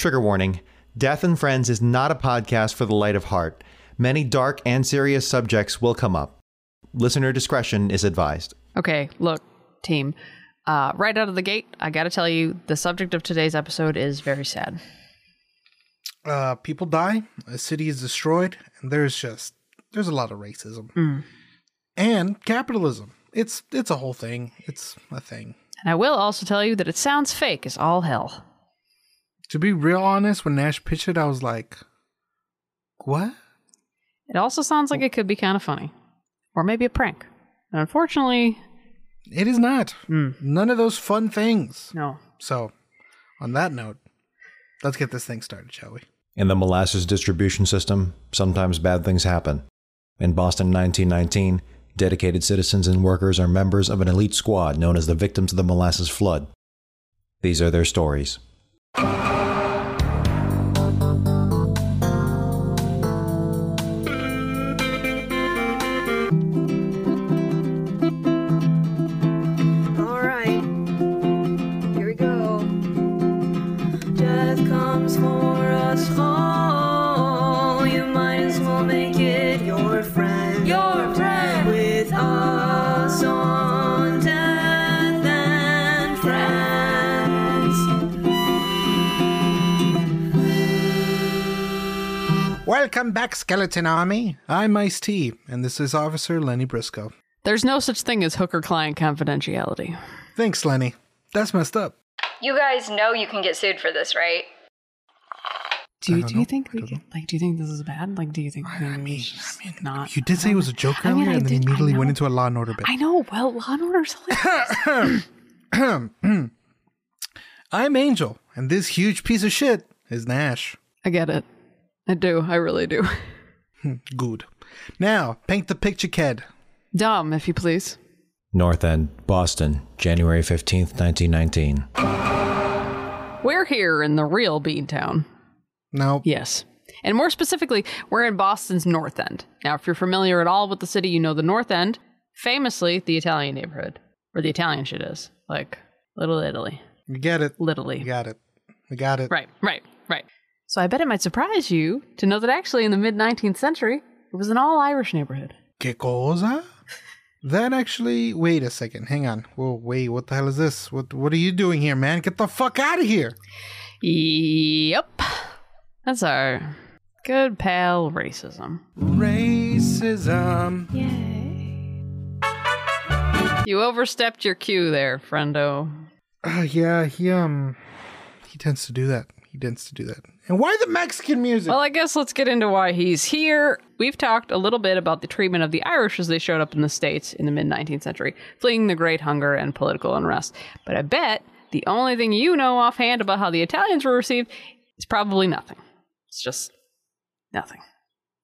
Trigger warning Death and Friends is not a podcast for the light of heart. Many dark and serious subjects will come up. Listener discretion is advised. Okay, look, team. Uh, right out of the gate, I gotta tell you, the subject of today's episode is very sad. Uh, people die, a city is destroyed, and there's just there's a lot of racism and capitalism. It's it's a whole thing. It's a thing. And I will also tell you that it sounds fake as all hell. To be real honest, when Nash pitched it, I was like, "What?" It also sounds like it could be kind of funny. Or maybe a prank. And unfortunately, It is not. Hmm. None of those fun things. no. So, on that note, let's get this thing started, shall we? In the molasses distribution system, sometimes bad things happen. In Boston 1919, dedicated citizens and workers are members of an elite squad known as the Victims of the Molasses Flood. These are their stories. Welcome back, Skeleton Army. I'm Ice T, and this is Officer Lenny Briscoe. There's no such thing as hooker client confidentiality. Thanks, Lenny. That's messed up. You guys know you can get sued for this, right? Do you, don't know. you think I we don't like do you think this is bad? Like do you think I mean, just I mean, not you did say it was a joke I mean, earlier, I and then did- immediately went into a Law and Order bit. I know, well Law and Order's hilarious. I'm Angel, and this huge piece of shit is Nash. I get it. I do. I really do. Hmm, good. Now, paint the picture, kid. Dom, if you please. North End, Boston, January 15th, 1919. We're here in the real Beantown. No, Yes. And more specifically, we're in Boston's North End. Now, if you're familiar at all with the city, you know the North End, famously the Italian neighborhood, where the Italian shit is. Like, Little Italy. we get it. Literally. We got it. We got it. Right, right, right. So I bet it might surprise you to know that actually in the mid 19th century, it was an all Irish neighborhood. Que cosa? That actually. Wait a second. Hang on. Whoa, wait. What the hell is this? What What are you doing here, man? Get the fuck out of here. Yep. That's our good pal racism. Racism. Yay. You overstepped your cue there, friendo. Uh, yeah, he um, he tends to do that. He tends to do that. And why the Mexican music? Well, I guess let's get into why he's here. We've talked a little bit about the treatment of the Irish as they showed up in the States in the mid 19th century, fleeing the Great Hunger and political unrest. But I bet the only thing you know offhand about how the Italians were received is probably nothing. It's just nothing.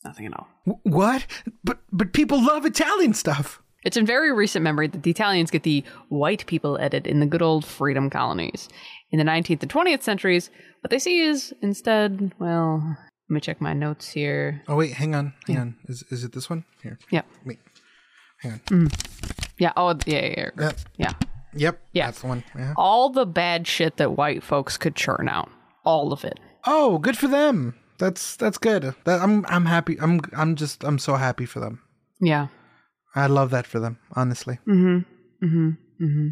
Nothing at all. What? But but people love Italian stuff. It's in very recent memory that the Italians get the white people edit in the good old freedom colonies. In the 19th and 20th centuries, what they see is instead, well, let me check my notes here. Oh wait, hang on, hang on. Is is it this one? Here, Yeah. wait, hang on. Mm. Yeah. Oh, yeah, yeah, yeah. Yep, Yeah. yep, Yeah. that's the one. Yeah. All the bad shit that white folks could churn out. All of it. Oh, good for them. That's that's good. That, I'm I'm happy. I'm I'm just I'm so happy for them. Yeah. I love that for them, honestly. Mm-hmm. Mm-hmm. Mm-hmm.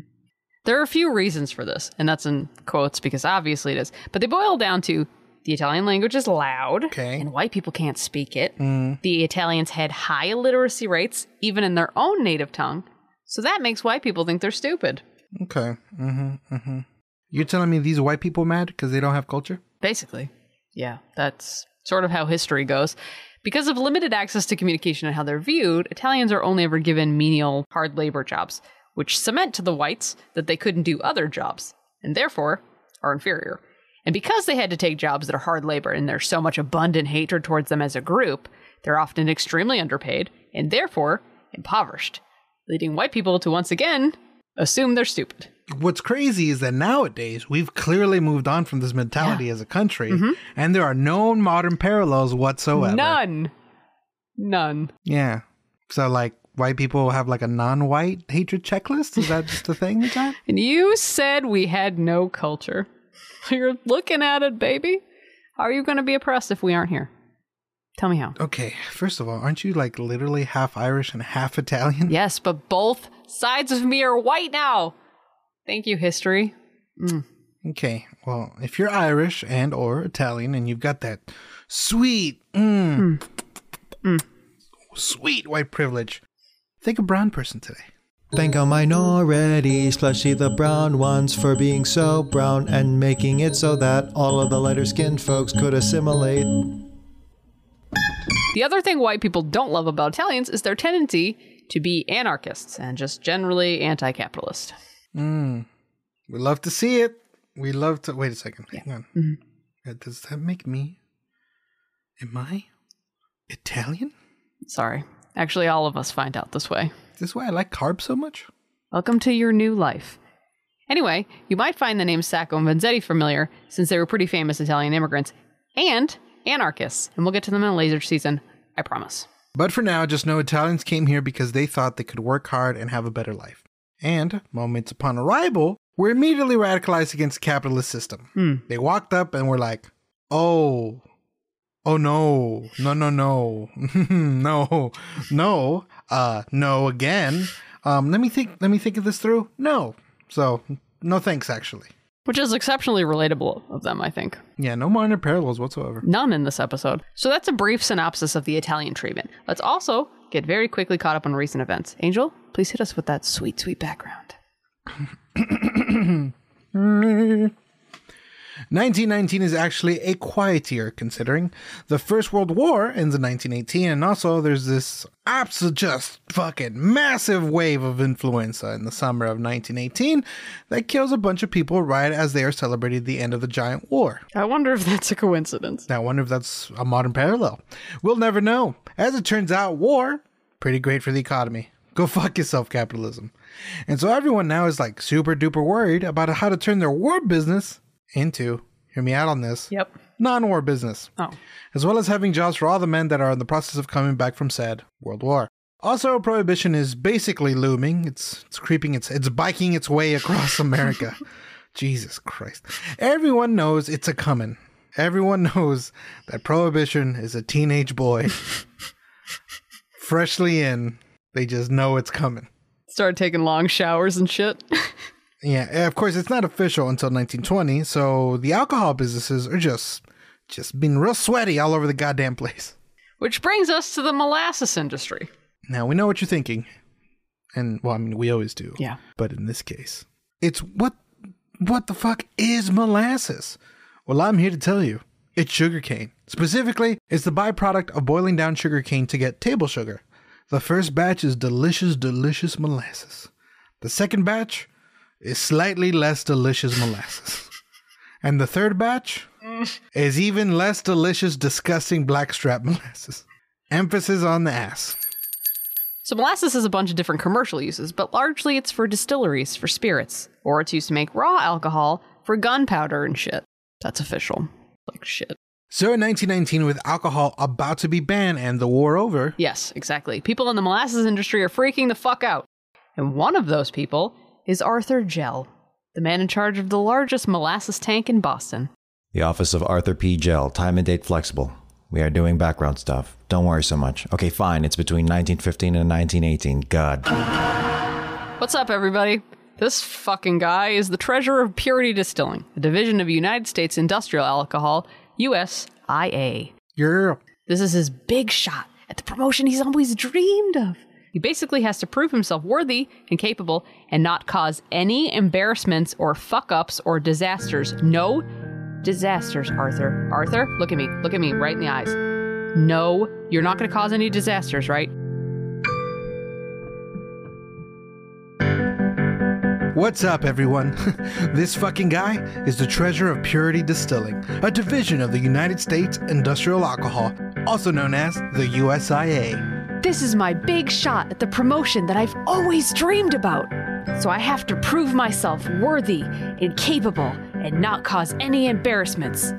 There are a few reasons for this, and that's in quotes because obviously it is. But they boil down to the Italian language is loud, Okay. and white people can't speak it. The Italians had high illiteracy rates, even in their own native tongue. So that makes white people think they're stupid. Okay. Mm-hmm. Mm-hmm. You're telling me these white people mad because they don't have culture? Basically. Yeah, that's sort of how history goes. Because of limited access to communication and how they're viewed, Italians are only ever given menial, hard labor jobs, which cement to the whites that they couldn't do other jobs, and therefore are inferior. And because they had to take jobs that are hard labor and there's so much abundant hatred towards them as a group, they're often extremely underpaid and therefore impoverished, leading white people to once again assume they're stupid. What's crazy is that nowadays we've clearly moved on from this mentality as a country, mm-hmm. and there are no modern parallels whatsoever. None. None. Yeah. So like white people have like a non-white hatred checklist? Is that just a thing? And you said we had no culture. You're looking at it, baby. How are you going to be oppressed if we aren't here? Tell me how. Okay, first of all, aren't you like literally half Irish and half Italian? Yes, but both sides of me are white now. Thank you, history. Mm. Okay, well, if you're Irish and or Italian and you've got that sweet, mm, mm. mm. sweet white privilege, think a brown person today. Thank our minorities, especially the brown ones, for being so brown and making it so that all of the lighter skinned folks could assimilate. The other thing white people don't love about Italians is their tendency to be anarchists and just generally anti capitalist. We love to see it. We love to. Wait a second. Hang on. Uh, Does that make me? Am I Italian? Sorry. Actually, all of us find out this way. Is this why I like carbs so much? Welcome to your new life. Anyway, you might find the names Sacco and Vanzetti familiar since they were pretty famous Italian immigrants and anarchists. And we'll get to them in a laser season, I promise. But for now, just know Italians came here because they thought they could work hard and have a better life. And, moments upon arrival, were immediately radicalized against the capitalist system. Hmm. They walked up and were like, oh, oh no, no, no, no, no, no, uh, no again. Um, let me think, let me think of this through. No. So, no thanks, actually. Which is exceptionally relatable of them, I think. Yeah, no minor parallels whatsoever. None in this episode. So that's a brief synopsis of the Italian treatment. Let's also get very quickly caught up on recent events. Angel, please hit us with that sweet, sweet background. 1919 is actually a quiet year considering the First World War ends in 1918, and also there's this absolute just fucking massive wave of influenza in the summer of 1918 that kills a bunch of people right as they are celebrating the end of the giant war. I wonder if that's a coincidence. I wonder if that's a modern parallel. We'll never know. As it turns out, war, pretty great for the economy. Go fuck yourself, capitalism. And so everyone now is like super duper worried about how to turn their war business into, hear me out on this, Yep. non war business, Oh. as well as having jobs for all the men that are in the process of coming back from said World War. Also, prohibition is basically looming. It's it's creeping. It's it's biking its way across America. Jesus Christ! Everyone knows it's a coming. Everyone knows that prohibition is a teenage boy, freshly in. They just know it's coming. Start taking long showers and shit. Yeah, of course, it's not official until 1920, so the alcohol businesses are just just being real sweaty all over the goddamn place. Which brings us to the molasses industry. Now we know what you're thinking, and well, I mean, we always do. Yeah. But in this case, it's what what the fuck is molasses? Well, I'm here to tell you. It's sugarcane. Specifically, it's the byproduct of boiling down sugarcane to get table sugar. The first batch is delicious, delicious molasses. The second batch is slightly less delicious molasses. And the third batch mm. is even less delicious, disgusting blackstrap molasses. Emphasis on the ass. So molasses has a bunch of different commercial uses, but largely it's for distilleries for spirits, or it's used to make raw alcohol for gunpowder and shit. That's official. Like shit. So in 1919, with alcohol about to be banned and the war over, Yes, exactly. People in the molasses industry are freaking the fuck out. And one of those people is Arthur Jell, the man in charge of the largest molasses tank in Boston. The office of Arthur P. Jell, time and date flexible. We are doing background stuff. Don't worry so much. Okay, fine. It's between 1915 and 1918. God. What's up, everybody? This fucking guy is the treasurer of Purity Distilling, a division of United States Industrial Alcohol, USIA. you're This is his big shot at the promotion he's always dreamed of. He basically has to prove himself worthy and capable and not cause any embarrassments or fuck ups or disasters. No disasters, Arthur. Arthur, look at me. Look at me right in the eyes. No, you're not going to cause any disasters, right? What's up, everyone? this fucking guy is the treasure of Purity Distilling, a division of the United States Industrial Alcohol, also known as the USIA. This is my big shot at the promotion that I've always dreamed about. So I have to prove myself worthy and capable and not cause any embarrassments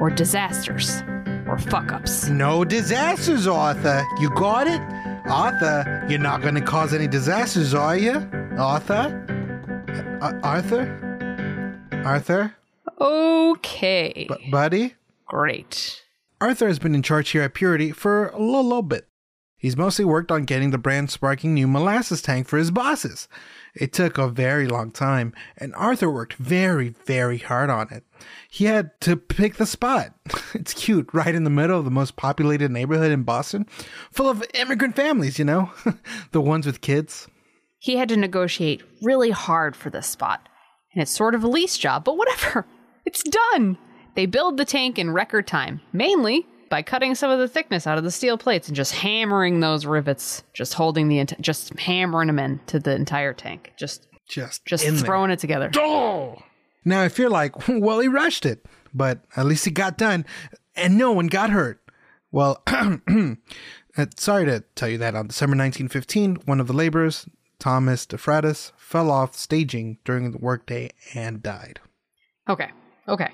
or disasters or fuck ups. No disasters, Arthur. You got it? Arthur, you're not going to cause any disasters, are you? Arthur? Uh, Arthur? Arthur? Okay. B- buddy? Great. Arthur has been in charge here at Purity for a little, little bit. He's mostly worked on getting the brand sparking new molasses tank for his bosses. It took a very long time, and Arthur worked very, very hard on it. He had to pick the spot. It's cute, right in the middle of the most populated neighborhood in Boston, full of immigrant families, you know? the ones with kids. He had to negotiate really hard for this spot. And it's sort of a lease job, but whatever. It's done. They build the tank in record time, mainly by cutting some of the thickness out of the steel plates and just hammering those rivets, just holding the ent- just hammering them in to the entire tank. Just Just, just in there. throwing it together. Now, if you're like, well, he rushed it, but at least it got done and no one got hurt. Well, uh, sorry to tell you that on December 1915, one of the laborers, Thomas DeFratis, fell off staging during the workday and died. Okay. Okay.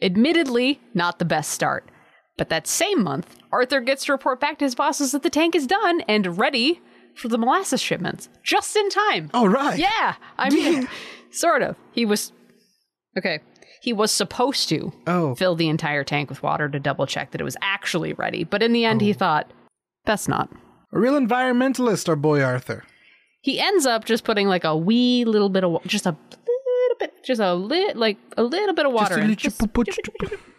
Admittedly, not the best start. But that same month, Arthur gets to report back to his bosses that the tank is done and ready for the molasses shipments. Just in time. Oh, right. Yeah. I mean, sort of. He was. Okay. He was supposed to Oh. fill the entire tank with water to double check that it was actually ready. But in the end, he oh. thought, best not. A real environmentalist, our boy Arthur. He ends up just putting like a wee little bit of just a just a lit like a little bit of water in, just,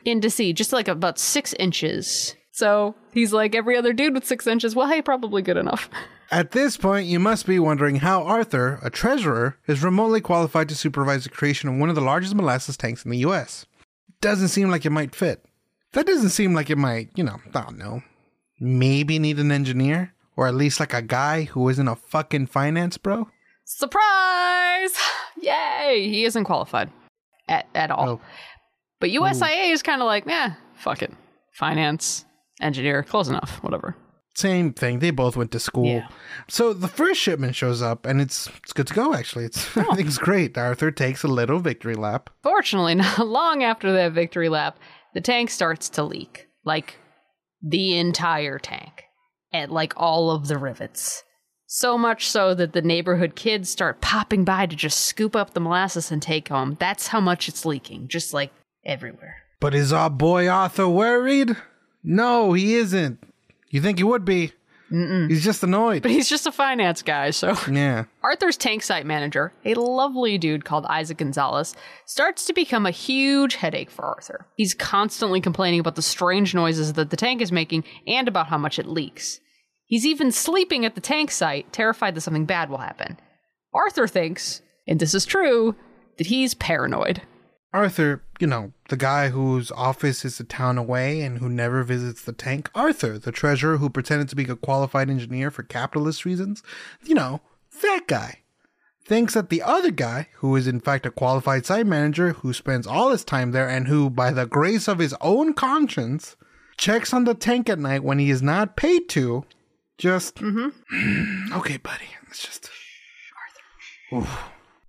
into sea, just like about six inches. So he's like every other dude with six inches. Well, hey, probably good enough. At this point, you must be wondering how Arthur, a treasurer, is remotely qualified to supervise the creation of one of the largest molasses tanks in the U.S. Doesn't seem like it might fit. That doesn't seem like it might, you know, I don't know. Maybe need an engineer? Or at least like a guy who isn't a fucking finance bro? Surprise! Yay! He isn't qualified at at all. Oh. But hmm. USIA is kind of like, yeah, fuck it. Finance, engineer, close enough. Whatever. Same thing. They both went to school. Yeah. So the first shipment shows up and it's it's good to go actually. It's everything's great. Arthur takes a little victory lap. Fortunately, not long after that victory lap, the tank starts to leak. Like the entire tank. And like all of the rivets. So much so that the neighborhood kids start popping by to just scoop up the molasses and take home. That's how much it's leaking, just like everywhere. But is our boy Arthur worried? No, he isn't. You think he would be? Mm-mm. He's just annoyed. But he's just a finance guy, so. yeah. Arthur's tank site manager, a lovely dude called Isaac Gonzalez, starts to become a huge headache for Arthur. He's constantly complaining about the strange noises that the tank is making and about how much it leaks. He's even sleeping at the tank site, terrified that something bad will happen. Arthur thinks, and this is true, that he's paranoid. Arthur, you know, the guy whose office is a town away and who never visits the tank. Arthur, the treasurer who pretended to be a qualified engineer for capitalist reasons. You know, that guy. Thinks that the other guy, who is in fact a qualified site manager who spends all his time there and who, by the grace of his own conscience, checks on the tank at night when he is not paid to, just. mm-hmm. okay, buddy. It's just. Arthur.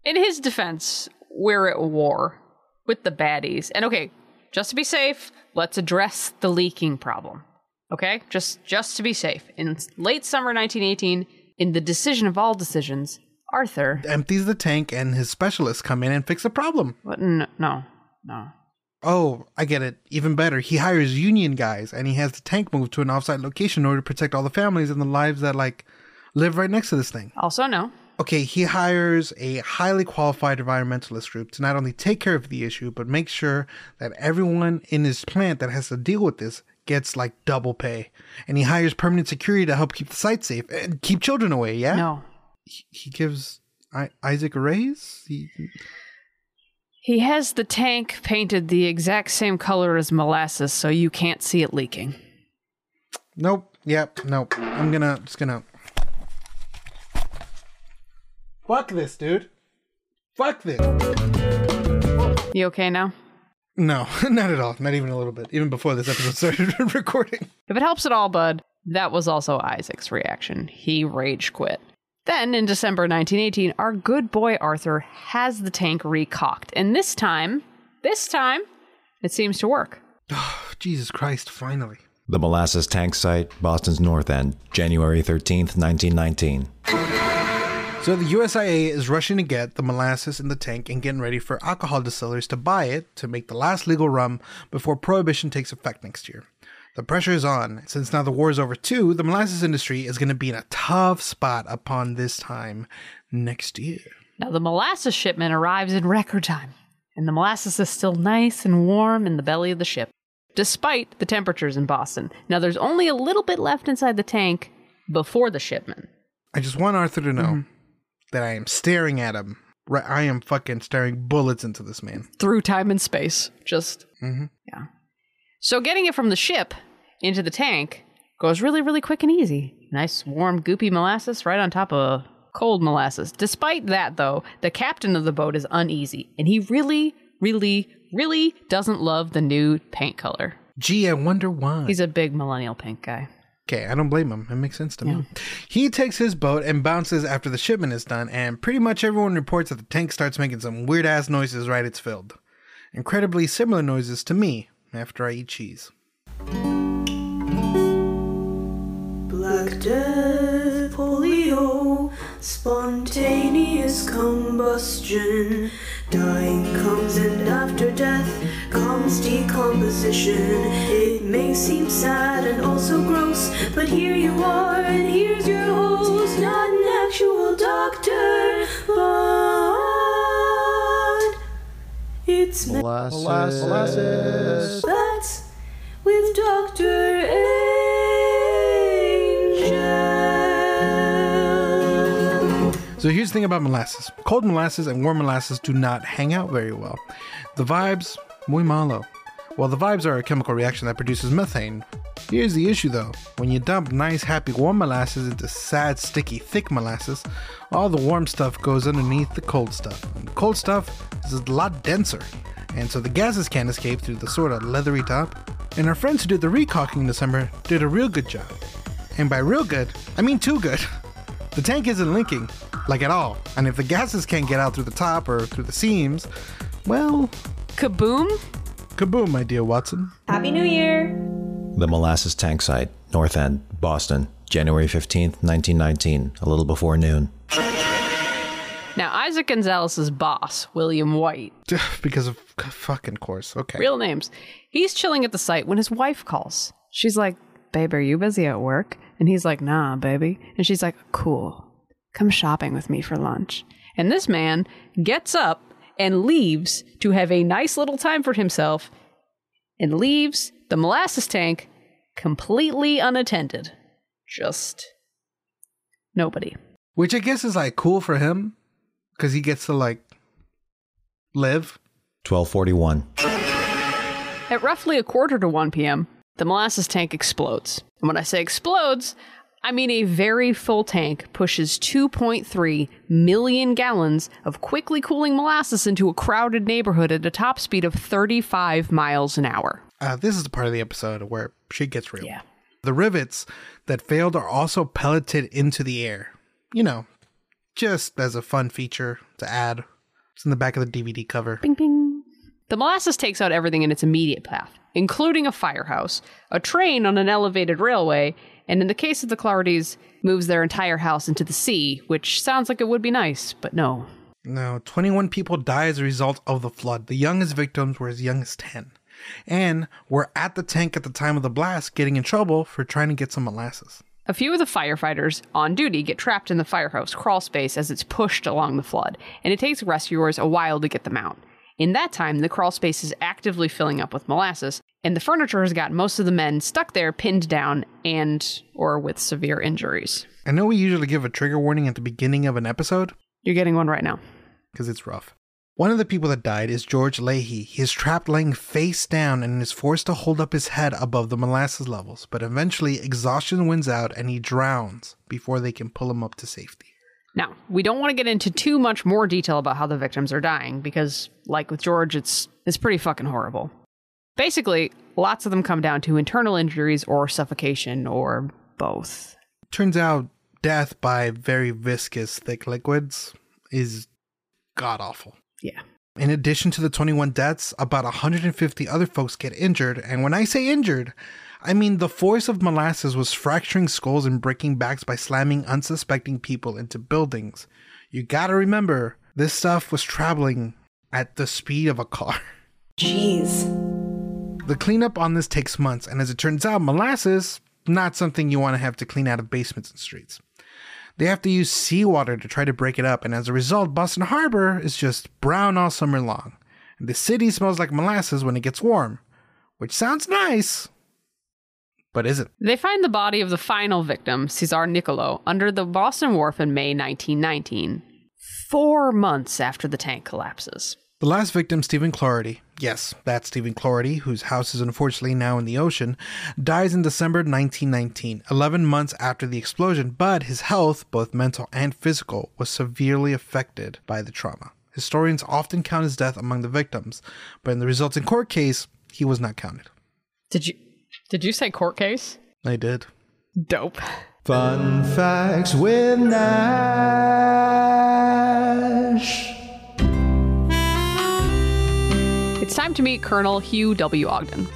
In his defense, we're at war with the baddies. And okay, just to be safe, let's address the leaking problem. Okay? Just just to be safe. In late summer 1918, in the decision of all decisions, Arthur Empties the tank and his specialists come in and fix the problem. what no no. no. Oh, I get it. Even better, he hires union guys and he has the tank moved to an offsite location in order to protect all the families and the lives that like live right next to this thing. Also no. Okay, he hires a highly qualified environmentalist group to not only take care of the issue, but make sure that everyone in his plant that has to deal with this gets like double pay. And he hires permanent security to help keep the site safe and keep children away, yeah? No. He, he gives I- Isaac a raise? He, He has the tank painted the exact same color as molasses so you can't see it leaking. Nope. Yep. Nope. I'm gonna just gonna. Fuck this, dude. Fuck this. You okay now? No, not at all. Not even a little bit. Even before this episode started recording. If it helps at all, bud, that was also Isaac's reaction. He rage quit. Then, in December 1918, our good boy Arthur has the tank recaulked. And this time, this time, it seems to work. Oh, Jesus Christ! Finally. The Molasses Tank Site, Boston's North End, January 13th, 1919. So the USIA is rushing to get the molasses in the tank and getting ready for alcohol distillers to buy it to make the last legal rum before prohibition takes effect next year. The pressure is on. Since now the war is over too, the molasses industry is going to be in a tough spot upon this time next year. Now, the molasses shipment arrives in record time, and the molasses is still nice and warm in the belly of the ship, despite the temperatures in Boston. Now, there's only a little bit left inside the tank before the shipment. I just want Arthur to know that I am staring at him. Right, I am fucking staring bullets into this man. through time and space. Just mm-hmm. yeah. So getting it from the ship into the tank goes really, really quick and easy. Nice, warm, goopy molasses right on top of cold molasses. Despite that, though, the captain of the boat is uneasy, and he really, really, really doesn't love the new paint color. Gee, I wonder why. He's a big millennial pink guy. Okay, I don't blame him. It makes sense to me. He takes his boat and bounces after the shipment is done, and pretty much everyone reports that the tank starts making some weird ass noises right it's filled. Incredibly similar noises to me after I eat cheese. Death, polio, spontaneous combustion. Dying comes and after death comes decomposition. It may seem sad and also gross, but here you are and here's your host. Not an actual doctor, but it's me. Molasses. That's with Dr. Angel. So here's the thing about molasses cold molasses and warm molasses do not hang out very well. The vibes, muy malo. Well, the vibes are a chemical reaction that produces methane. Here's the issue though when you dump nice, happy, warm molasses into sad, sticky, thick molasses, all the warm stuff goes underneath the cold stuff. And the cold stuff is a lot denser, and so the gases can't escape through the sort of leathery top. And our friends who did the recaulking in December did a real good job. And by real good, I mean too good. The tank isn't linking, like at all. And if the gases can't get out through the top or through the seams, well, Kaboom! kaboom, my dear Watson. Happy New Year! The Molasses Tank Site, North End, Boston, January 15th, 1919, a little before noon. Now, Isaac Gonzalez's boss, William White, because of c- fucking course. Okay. real names, he's chilling at the site when his wife calls. She's like, Babe, are you busy at work? And he's like, Nah, baby. And she's like, Cool. Come shopping with me for lunch. And this man gets up and leaves to have a nice little time for himself and leaves the molasses tank completely unattended. Just nobody. Which I guess is like cool for him because he gets to like live. 1241. At roughly a quarter to 1 p.m., the molasses tank explodes. And when I say explodes, I mean a very full tank pushes 2.3 million gallons of quickly cooling molasses into a crowded neighborhood at a top speed of 35 miles an hour. Uh, this is the part of the episode where shit gets real. Yeah. The rivets that failed are also pelleted into the air. You know, just as a fun feature to add. It's in the back of the DVD cover. Bing, bing. The molasses takes out everything in its immediate path, including a firehouse, a train on an elevated railway, and in the case of the Cloughertys, moves their entire house into the sea, which sounds like it would be nice, but no. No, 21 people die as a result of the flood. The youngest victims were as young as 10. And were at the tank at the time of the blast getting in trouble for trying to get some molasses. A few of the firefighters on duty get trapped in the firehouse crawl space as it's pushed along the flood, and it takes rescuers a while to get them out. In that time, the crawl space is actively filling up with molasses, and the furniture has got most of the men stuck there, pinned down, and or with severe injuries. I know we usually give a trigger warning at the beginning of an episode You're getting one right now. because it's rough. One of the people that died is George Leahy. He is trapped laying face down and is forced to hold up his head above the molasses levels, but eventually exhaustion wins out and he drowns before they can pull him up to safety. Now, we don't want to get into too much more detail about how the victims are dying because, like with George, it's it's pretty fucking horrible. Basically, lots of them come down to internal injuries or suffocation or both. Turns out death by very viscous, thick liquids is god awful. Yeah. In addition to the 21 deaths, about 150 other folks get injured. And when I say injured, I mean the force of molasses was fracturing skulls and breaking backs by slamming unsuspecting people into buildings, You gotta remember, this stuff was traveling at the speed of a car. Jeez. The cleanup on this takes months, and as it turns out, molasses not something you want to have to clean out of basements and streets. They have to use seawater to try to break it up, and as a result, Boston Harbor is just brown all summer long. And the city smells like molasses when it gets warm, which sounds nice, but isn't. They find the body of the final victim, Cesar Nicolo, under the Boston Wharf in May 1919, four months after the tank collapses. The last victim, Stephen Clougherty, yes, that's Stephen Clougherty, whose house is unfortunately now in the ocean, dies in December 1919, 11 months after the explosion, but his health, both mental and physical, was severely affected by the trauma. Historians often count his death among the victims, but in the resulting court case, he was not counted. Did you did you say court case? I did. Dope. Fun facts with Nash. To meet Colonel Hugh W. Ogden.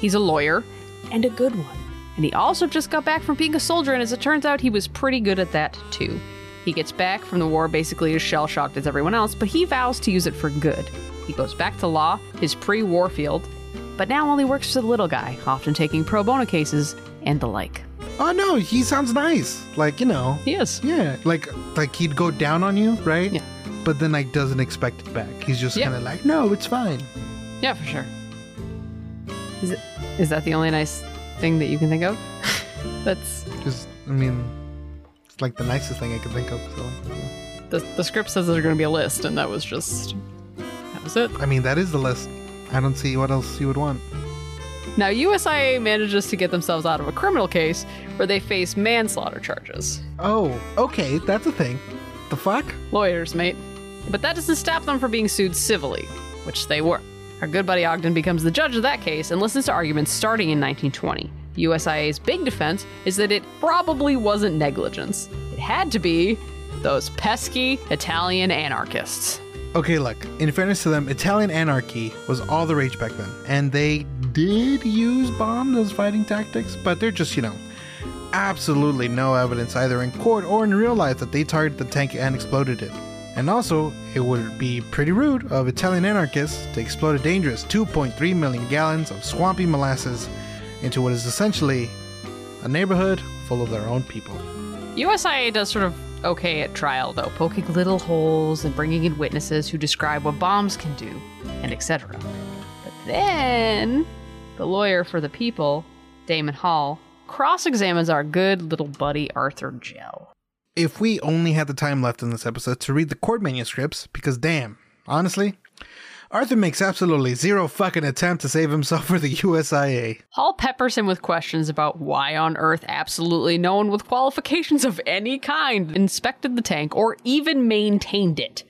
He's a lawyer and a good one. And he also just got back from being a soldier, and as it turns out, he was pretty good at that too. He gets back from the war basically as shell shocked as everyone else, but he vows to use it for good. He goes back to law, his pre war field, but now only works for the little guy, often taking pro bono cases and the like. Oh no, he sounds nice. Like, you know. He is. Yeah, like like he'd go down on you, right? Yeah. But then like doesn't expect it back. He's just Yeah. kind of like, "No, it's fine." Yeah, for sure. Is it is that the only nice thing that you can think of? That's Just I mean, it's like the nicest thing I could think of. So, the the script says there's going to be a list, and that was just that was it. I mean, that is the list. I don't see what else you would want. Now, USIA manages to get themselves out of a criminal case where they face manslaughter charges. Oh, okay, that's a thing. The fuck? Lawyers, mate. But that doesn't stop them from being sued civilly, which they were. Our good buddy Ogden becomes the judge of that case and listens to arguments starting in 1920. USIA's big defense is that it probably wasn't negligence. It had to be those pesky Italian anarchists. Okay, look. In fairness to them, Italian anarchy was all the rage back then, and they did use bombs as fighting tactics, but they're just, you know, absolutely no evidence either in court or in real life that they targeted the tank and exploded it. And also, it would be pretty rude of Italian anarchists to explode a dangerous 2.3 million gallons of swampy molasses into what is essentially a neighborhood full of their own people. USIA does sort of okay at trial, though, poking little holes and bringing in witnesses who describe what bombs can do, and etc. But then, the lawyer for the people, Damon Hall, cross examines our good little buddy Arthur Jell. If we only had the time left in this episode to read the court manuscripts, because damn, honestly, Arthur makes absolutely zero fucking attempt to save himself for the USIA. Hall peppers him with questions about why on earth absolutely no one with qualifications of any kind inspected the tank or even maintained it.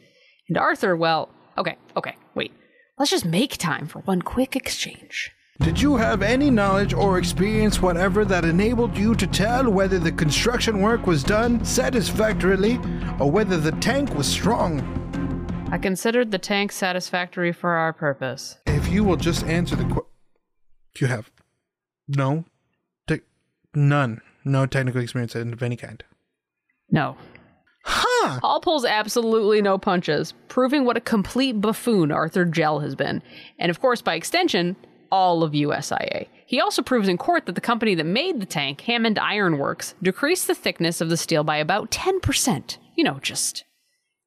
And Arthur, well, okay, okay, wait. Let's just make time for one quick exchange. Did you have any knowledge or experience whatever that enabled you to tell whether the construction work was done satisfactorily or whether the tank was strong? I considered the tank satisfactory for our purpose. If you will just answer the question. You have no, te- none, no technical experience of any kind. No. Huh! Hall pulls absolutely no punches, proving what a complete buffoon Arthur Jell has been. And of course, by extension, all of USIA. He also proves in court that the company that made the tank, Hammond Iron Works, decreased the thickness of the steel by about 10%. You know, just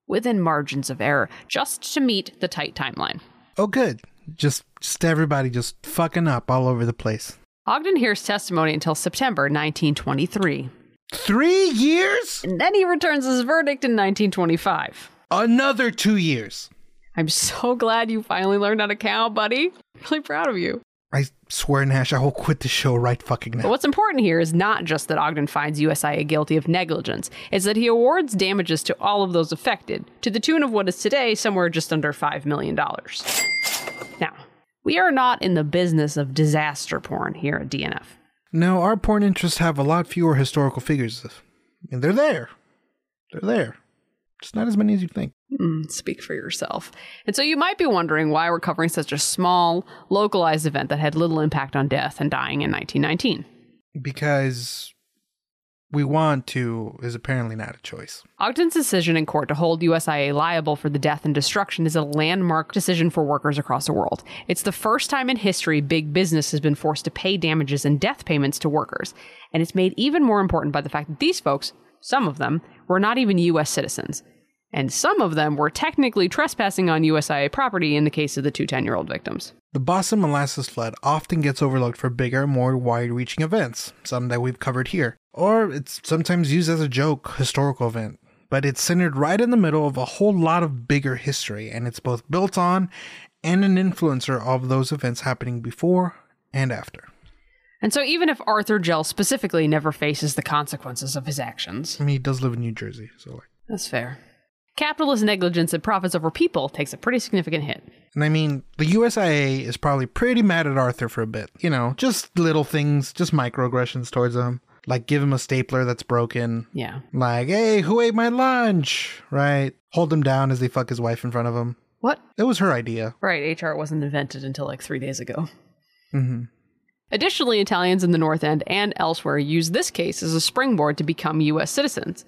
within margins of error, just to meet the tight timeline. Oh, good. Just, just everybody just fucking up all over the place. Ogden hears testimony until September 1923. Three years? And then he returns his verdict in 1925. Another two years. I'm so glad you finally learned how to count, buddy. Really proud of you. I swear, Nash, I will quit the show right fucking But now. what's important here is not just that Ogden finds USIA guilty of negligence, it's that he awards damages to all of those affected, to the tune of what is today somewhere just under $5 million. Now, we are not in the business of disaster porn here at DNF. No, our porn interests have a lot fewer historical figures. And they're there. They're there. Just not as many as you think. Mm, speak for yourself. And so you might be wondering why we're covering such a small, localized event that had little impact on death and dying in 1919. Because we want to is apparently not a choice. Ogden's decision in court to hold USIA liable for the death and destruction is a landmark decision for workers across the world. It's the first time in history big business has been forced to pay damages and death payments to workers. And it's made even more important by the fact that these folks, some of them, were not even US citizens. And some of them were technically trespassing on USIA property in the case of the two 10 year old victims. The Boston molasses flood often gets overlooked for bigger, more wide reaching events, some that we've covered here. Or it's sometimes used as a joke historical event. But it's centered right in the middle of a whole lot of bigger history, and it's both built on and an influencer of those events happening before and after. And so, even if Arthur Jell specifically never faces the consequences of his actions, I mean, he does live in New Jersey, so like. that's fair. Capitalist negligence and profits over people takes a pretty significant hit. And I mean, the USIA is probably pretty mad at Arthur for a bit. You know, just little things, just microaggressions towards him. Like give him a stapler that's broken. Yeah. Like, hey, who ate my lunch? Right? Hold him down as they fuck his wife in front of him. What? It was her idea. Right, HR wasn't invented until like three days ago. hmm Additionally, Italians in the North End and elsewhere use this case as a springboard to become U.S. citizens,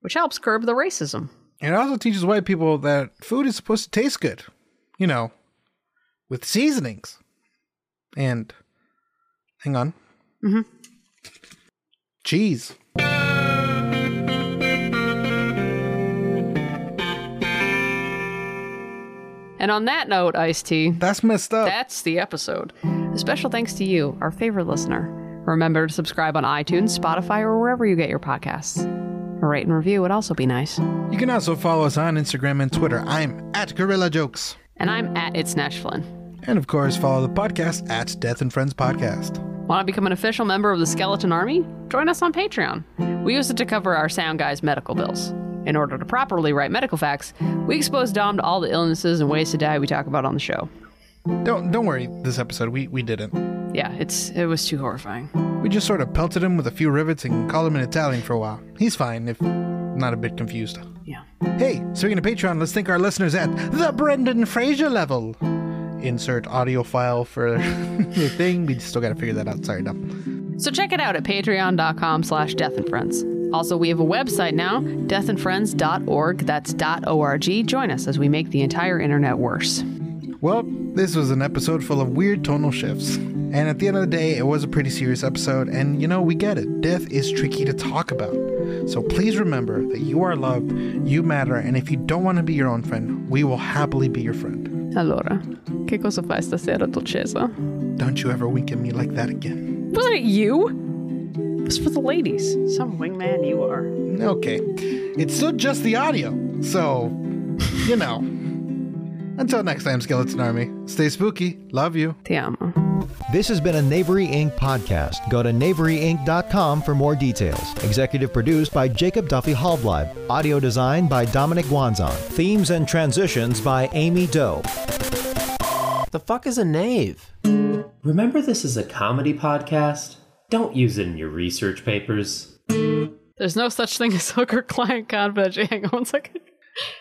which helps curb the racism. It also teaches white people that food is supposed to taste good. You know, with seasonings. And, hang on. Mhm. Cheese. And on that note, Ice T, That's messed up. that's the episode. A special thanks to you, our favorite listener. Remember to subscribe on iTunes, Spotify, or wherever you get your podcasts. A rate and review would also be nice. You can also follow us on Instagram and Twitter. I'm at Gorilla Jokes. And I'm at It's Nash Flynn. And of course, follow the podcast at Death and Friends Podcast. Want to become an official member of the Skeleton Army? Join us on Patreon. We use it to cover our sound guy's medical bills. In order to properly write medical facts, we expose Dom to all the illnesses and ways to die we talk about on the show. Don't don't worry. This episode we we didn't. Yeah, it's it was too horrifying. We just sort of pelted him with a few rivets and called him an Italian for a while. He's fine if not a bit confused. Yeah. Hey, speaking of Patreon, let's thank our listeners at the Brendan Fraser level. Insert audio file for the thing. We still got to figure that out. Sorry, Dom. So check it out at patreon.com slash death and friends. Also, we have a website now, deathandfriends.org. That's .org. Join us as we make the entire internet worse. Well, this was an episode full of weird tonal shifts. And at the end of the day, it was a pretty serious episode. And you know, we get it. Death is tricky to talk about. So please remember that you are loved, you matter, and if you don't want to be your own friend, we will happily be your friend. Allora, che cosa fai stasera, dolcezza? Don't you ever wink at me like that again. Wasn't it you? It was for the ladies. Some wingman you are. Okay. It's still just the audio. So, you know. Until next time, Skeleton Army, stay spooky. Love you. Ti amo. This has been a Knavery Inc. podcast. Go to knaveryinc.com for more details. Executive produced by Jacob Duffy Hallbleib. Audio design by Dominic Wanzon. Themes and transitions by Amy Doe. The fuck is a knave? Remember, this is a comedy podcast? Don't use it in your research papers. There's no such thing as hooker client confidentiality. Hang on one second.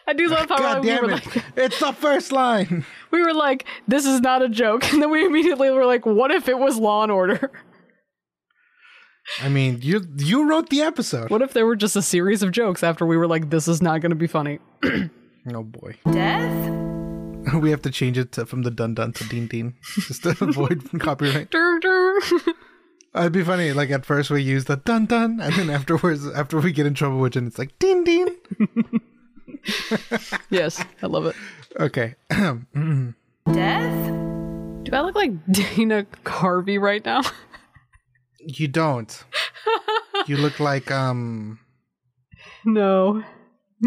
I do love how God we damn were it. like It's the first line. we were like, this is not a joke. And then we immediately were like, what if it was law and order? I mean, you you wrote the episode. What if there were just a series of jokes after we were like, this is not gonna be funny? Oh boy. Death? We have to change it to, from the dun dun to ding ding just to avoid copyright. Dur, dur. It'd be funny. Like at first we use the dun dun, and then afterwards, after we get in trouble with it, it's like ding ding. yes, I love it. Okay. Death? Do I look like Dana Carvey right now? you don't. You look like um no.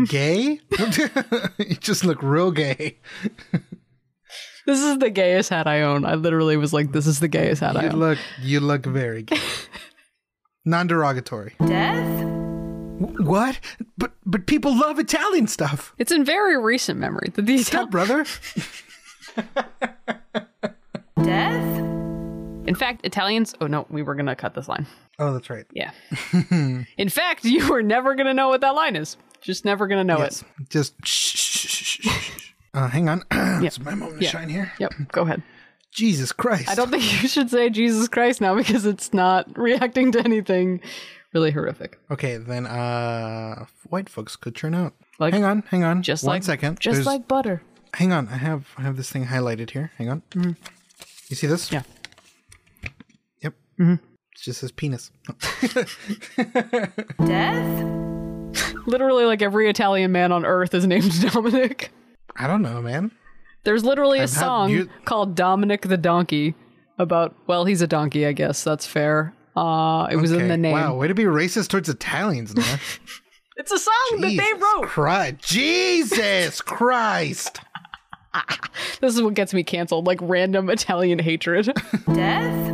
gay. you just look real gay. This is the gayest hat I own. I literally was like, this is the gayest hat I You own. look you look very gay. Non-derogatory. Death? What? But but people love Italian stuff. It's in very recent memory that these Step brother. Death? In fact, Italians. Oh no, we were gonna cut this line. Oh, that's right. Yeah. In fact, you were never gonna know what that line is. Just never gonna know Yes. Just shh, shh, shh, shh, shh, shh. Uh, hang on. it's my moment to Yeah. shine here. Yep. Go ahead. Jesus Christ. I don't think you should say Jesus Christ now because it's not reacting to anything Really horrific. Okay, then uh white folks could churn out. Like- hang on, hang on. Just One like second. Just There's- like butter. hang on. I have I have this thing highlighted here. Hang on. You see this? Yeah. Yep. Mm-hmm. It just says penis. Death? Literally, like every Italian man on earth is named Dominic. I don't know, man. There's literally a I've had- song you- called Dominic the Donkey about, well, he's a donkey, I guess. That's fair. Uh, it was in the name. Wow, way to be racist towards Italians, man. It's a song that they wrote. Christ. Jesus Christ. This is what gets me canceled, like random Italian hatred. Death?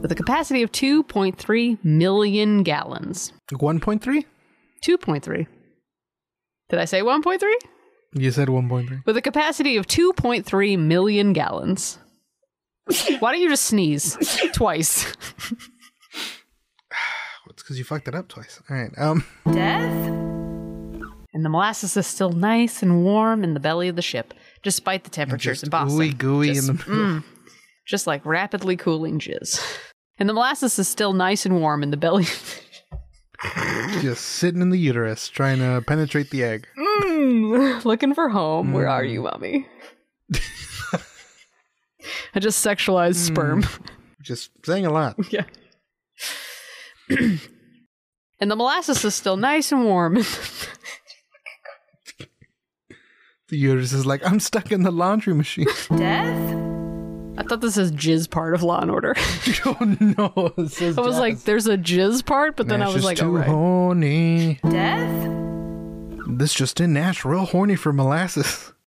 With a capacity of 2.3 million gallons. 1.3? 2.3. Did I say 1.3? You said 1.3. With a capacity of 2.3 million gallons. Why don't you just sneeze twice? It's because you fucked it up twice. All right. Um. Death? And the molasses is still nice and warm in the belly of the ship, despite the temperatures Just in Boston. ooey gooey Just- in the mm, just like rapidly cooling jizz. And the molasses is still nice and warm in the belly. Just sitting in the uterus, trying to penetrate the egg. Mm, looking for home. Where are Mm. you, mommy? I just sexualized Mm. sperm. Just saying a lot. yeah. and the molasses is still nice and warm. The uterus is like, I'm stuck in the laundry machine. Death? I thought this is jizz part of Law and Order. oh no. It says I was like, there's a jizz part, but then I was like, too oh, right. horny. Death? This just in, Nash real horny for molasses.